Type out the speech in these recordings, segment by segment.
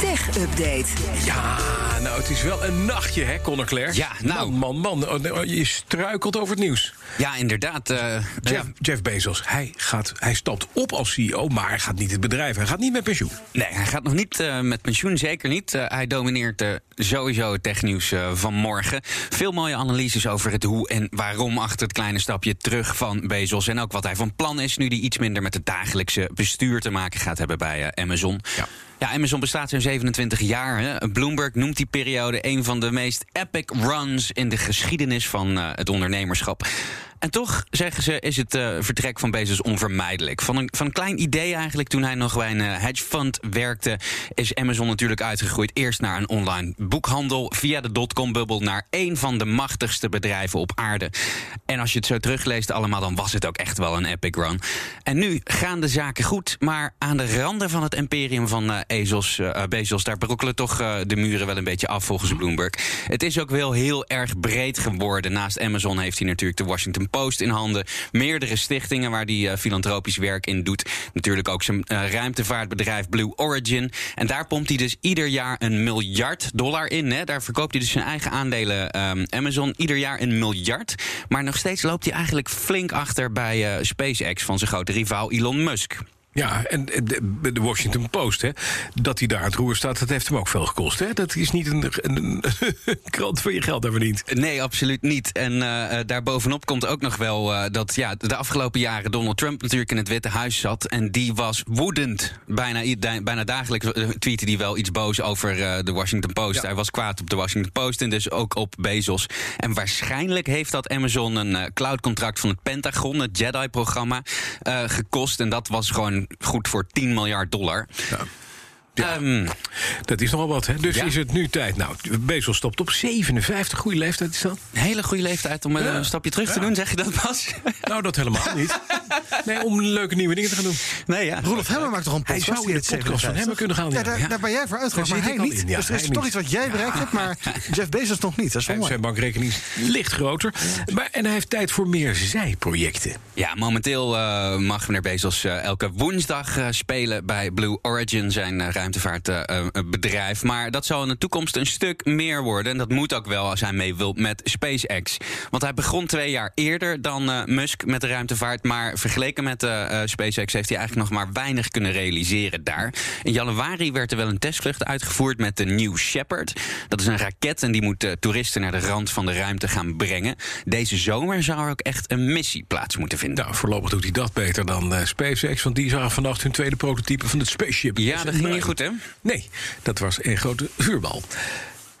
Tech Update. Ja, nou, het is wel een nachtje, hè, Conor Claire? Ja, nou. Man, man, man. Oh, oh, Je struikelt over het nieuws. Ja, inderdaad. eh, Jeff, ja. Jeff Bezos, hij, gaat, hij stapt op als CEO, maar hij gaat niet het bedrijf. Hij gaat niet met pensioen. Nee, hij gaat nog niet eh, met pensioen, zeker niet. Eh, hij domineert sowieso het technieuws eh, van morgen. Veel mooie analyses over het hoe en waarom achter het kleine stapje terug van Bezos. En ook wat hij van plan is nu hij iets minder met het dagelijkse bestuur te maken gaat hebben bij Amazon. Ja. Ja, Amazon bestaat zo'n 27 jaar. Hè. Bloomberg noemt die periode een van de meest epic runs in de geschiedenis van eh, het ondernemerschap. En toch, zeggen ze, is het eh, vertrek van Bezos onvermijdelijk. Van een, van een klein idee eigenlijk, toen hij nog bij een eh, hedge fund werkte... is Amazon natuurlijk uitgegroeid eerst naar een online boekhandel... via de dotcom-bubbel naar één van de machtigste bedrijven op aarde. En als je het zo terugleest allemaal, dan was het ook echt wel een epic run. En nu gaan de zaken goed, maar aan de randen van het imperium van eh, Ezos, Bezos... daar brokkelen toch de muren wel een beetje af volgens Bloomberg. Het is ook wel heel erg breed geworden. Naast Amazon heeft hij natuurlijk de Washington Post in handen. Meerdere stichtingen waar hij eh, filantropisch werk in doet. Natuurlijk ook zijn eh, ruimtevaartbedrijf Blue Origin. En daar pompt hij dus ieder jaar een miljard dollar in. Daar verkoopt hij dus zijn eigen aandelen ehm, Amazon. Ieder jaar een miljard. Maar nog steeds loopt hij eigenlijk flink achter bij eh, SpaceX van zijn grote rivaal Elon Musk. Ja, en de, de Washington Post, hè, dat hij daar aan het roer staat, dat heeft hem ook veel gekost. Hè? Dat is niet een, een, een krant van je geld daar verdient. Nee, absoluut niet. En eh, daarbovenop komt ook nog wel eh, dat ja, de afgelopen jaren Donald Trump natuurlijk in het Witte Huis zat. En die was woedend. Bijna, bijna dagelijks tweette hij wel iets boos over de Washington Post. Ja. Hij was kwaad op de Washington Post en dus ook op Bezos. En waarschijnlijk heeft dat Amazon een cloudcontract van het Pentagon, het Jedi-programma, gekost. En dat was gewoon goed voor 10 miljard dollar. Ja. Ehm, Dat is nogal wat, hè? Dus Ja. is het nu tijd. Nou, Bezos stopt op 57. Goede leeftijd is dat? een hele goede leeftijd om eh, Ja. een stapje terug te doen, zeg je dat pas? Nou, dat helemaal niet. Nee, om leuke nieuwe dingen te gaan doen. nee, ja. Rolf Hemmer maakt toch een Hij podcast? zou in heet podcast van 57? Hemmer kunnen gaan. Ja, daar, daar ben jij voor uitgegaan, maar hij niet. dus er is hij toch iets wat jij bereikt hebt, maar Jeff Bezos nog niet. Dat is wel Zijn, bankrekening is licht groter. Maar, en hij heeft tijd voor meer zijprojecten. Ja, momenteel eh, mag meneer Bezos eh, elke woensdag eh, spelen bij Blue Origin, zijn eh, ruimtevaartbedrijf. maar dat zal in de toekomst een stuk meer worden. En dat moet ook wel als hij mee wil met SpaceX. Want hij begon twee jaar eerder dan eh, Musk met de ruimtevaart. Maar vergeleken met eh, SpaceX heeft hij eigenlijk nog maar weinig kunnen realiseren daar. In januari werd er wel een testvlucht uitgevoerd met de New Shepard. Dat is een raket en die moet eh, toeristen naar de rand van de ruimte gaan brengen. Deze zomer zou er ook echt een missie plaats moeten vinden. Nou, voorlopig doet hij dat beter dan SpaceX. Want die zagen vannacht hun tweede prototype van het spaceship. Ja, dat ging niet goed, hè? Nee, dat was een grote vuurbal.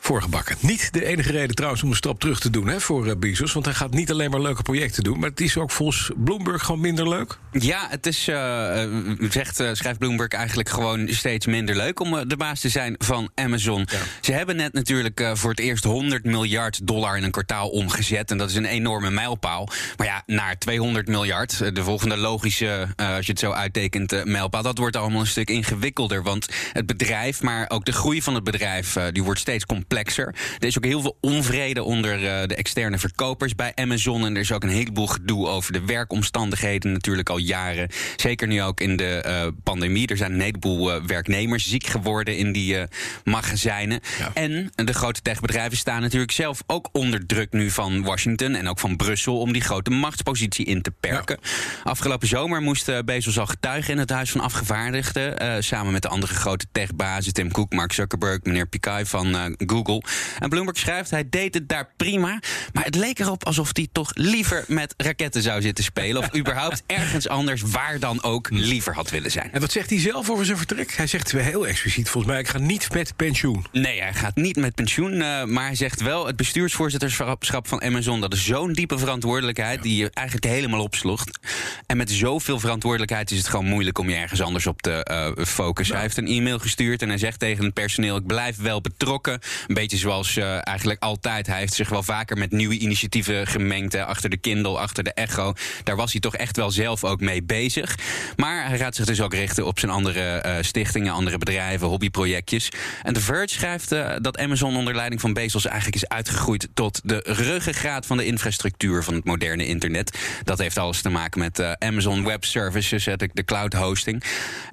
Voorgebakken. Niet de enige reden trouwens om een stap terug te doen hè, voor eh, Bezos. Want hij gaat niet alleen maar leuke projecten doen. Maar het is ook volgens Bloomberg gewoon minder leuk. Ja, het is, eh, zegt, schrijft Bloomberg eigenlijk gewoon steeds minder leuk om de baas te zijn van Amazon. Ze hebben net natuurlijk voor het eerst 100 miljard dollar in een kwartaal omgezet. En dat is een enorme mijlpaal. Maar ja, naar 200 miljard, de volgende logische, als je het zo uittekent, mijlpaal, dat wordt allemaal een stuk ingewikkelder. Want het bedrijf, maar ook de groei van het bedrijf, die wordt steeds complexer. Er is ook heel veel onvrede onder eh, de externe verkopers bij Amazon. En er is ook een heleboel gedoe over de werkomstandigheden natuurlijk al jaren. Zeker nu ook in de eh, pandemie. Er zijn een heleboel eh, werknemers ziek geworden in die magazijnen. Ja. En de grote techbedrijven staan natuurlijk zelf ook onder druk nu van Washington en ook van Brussel om die grote machtspositie in te perken. Afgelopen zomer moest Bezos al getuigen in het Huis van Afgevaardigden. samen met de andere grote techbazen, Tim Cook, Mark Zuckerberg, meneer Pichai van eh, Google. En Bloomberg schrijft, hij deed het daar prima. Maar het leek erop alsof hij toch liever met raketten zou zitten spelen. Of überhaupt ergens anders, waar dan ook, liever had willen zijn. En wat zegt hij zelf over zijn vertrek? Hij zegt heel expliciet volgens mij... ik ga niet met pensioen. Nee, hij gaat niet met pensioen. eh, maar hij zegt wel: het bestuursvoorzitterschap van Amazon. dat is zo'n diepe verantwoordelijkheid. die je eigenlijk helemaal opsloegt. En met zoveel verantwoordelijkheid is het gewoon moeilijk om je ergens anders op te eh, focussen. Hij heeft een e-mail gestuurd en hij zegt tegen het personeel: ik blijf wel betrokken beetje zoals uh, eigenlijk altijd. Hij heeft zich wel vaker met nieuwe initiatieven gemengd. Hè, achter de Kindle, achter de Echo. Daar was hij toch echt wel zelf ook mee bezig. Maar hij gaat zich dus ook richten op zijn andere uh, stichtingen, andere bedrijven, hobbyprojectjes. En The Verge schrijft uh, dat Amazon onder leiding van Bezos eigenlijk is uitgegroeid tot de ruggengraat van de infrastructuur van het moderne internet. Dat heeft alles te maken met Amazon Web Services, de, de cloud hosting.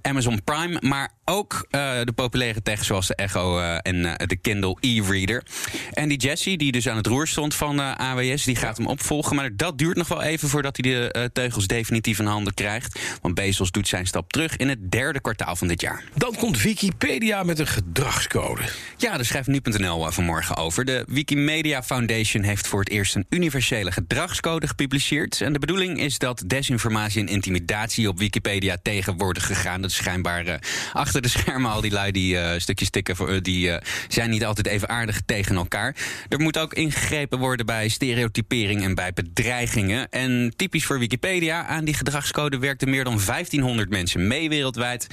Amazon Prime, maar ook de populaire tech zoals de Echo en de Kindle e-reader. En die Jesse, die dus aan het roer stond van AWS, die gaat hem opvolgen. Maar dat duurt nog wel even voordat hij de teugels definitief in handen krijgt. Want Bezos doet zijn stap terug in het derde kwartaal van dit jaar. Dan komt Wikipedia met een gedragscode. Ja, daar schrijft nu.nl vanmorgen over. De Wikimedia Foundation heeft voor het eerst een universele gedragscode gepubliceerd. En de bedoeling is dat desinformatie en intimidatie op Wikipedia tegen worden gegaan. Dat is schijnbaar uh, achter de schermen al die lui die uh, stukjes tikken, voor, uh, die zijn niet altijd even aardig tegen elkaar. Er moet ook ingegrepen worden bij stereotypering en bij bedreigingen. En typisch voor Wikipedia aan die gedragscode werkten meer dan 1500 mensen mee wereldwijd.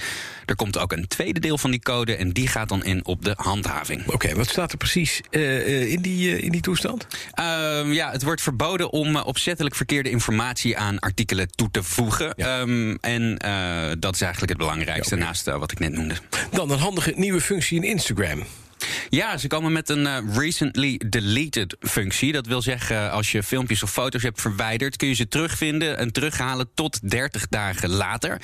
Er komt ook een tweede deel van die code en die gaat dan in op de handhaving. Oké, okay, wat staat er precies uh, in, die, uh, in die toestand? Uh, ja, het wordt verboden om opzettelijk verkeerde informatie aan artikelen toe te voegen. Ja. Um, en dat is eigenlijk het belangrijkste ja, okay. naast wat ik net noemde. Dan een handige nieuwe functie in Instagram. Ja, ze komen met een uh, recently deleted functie. Dat wil zeggen, als je filmpjes of foto's hebt verwijderd, kun je ze terugvinden en terughalen tot 30 dagen later.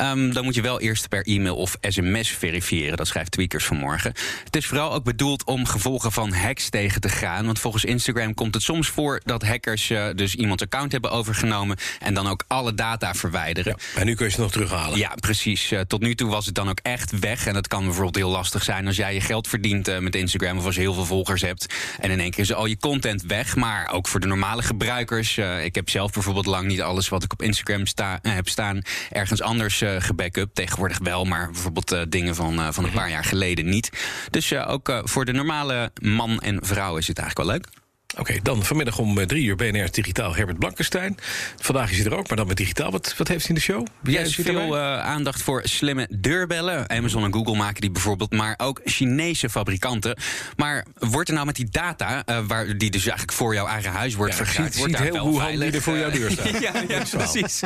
Um, dan moet je wel eerst per e-mail of sms verifiëren. Dat schrijft Tweakers vanmorgen. Het is vooral ook bedoeld om gevolgen van hacks tegen te gaan. Want volgens Instagram komt het soms voor dat hackers uh, dus iemands account hebben overgenomen en dan ook alle data verwijderen. Ja, en nu kun je ze nog terughalen. Ja, precies. Uh, tot nu toe was het dan ook echt weg. En dat kan bijvoorbeeld heel lastig zijn als jij je geld verdient uh, met Instagram of als je heel veel volgers hebt. En in één keer is al je content weg. Maar ook voor de normale gebruikers. Uh, ik heb zelf bijvoorbeeld lang niet alles wat ik op Instagram sta, uh, heb staan ergens anders uh, gebackup. Tegenwoordig wel, maar bijvoorbeeld dingen van, van een paar jaar geleden niet. Dus ook voor de normale man en vrouw is het eigenlijk wel leuk. Oké, okay, dan vanmiddag om drie uur BNR Digitaal Herbert Blankenstein. Vandaag is hij er ook, maar dan met digitaal. Wat, wat heeft hij in de show? Ja, yes, veel uh, aandacht voor slimme deurbellen. Amazon en Google maken die bijvoorbeeld, maar ook Chinese fabrikanten. Maar wordt er nou met die data, uh, waar die dus eigenlijk voor jouw eigen huis wordt ja, vergaard, wordt daar heel wel hoe veilig, die er voor jouw deur staan. ja, ja precies.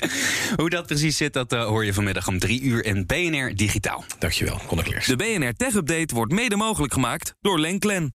hoe dat precies zit, dat uh, hoor je vanmiddag om drie uur in BNR Digitaal. Dankjewel, Conor Kleers. De BNR Tech Update wordt mede mogelijk gemaakt door Lenklen.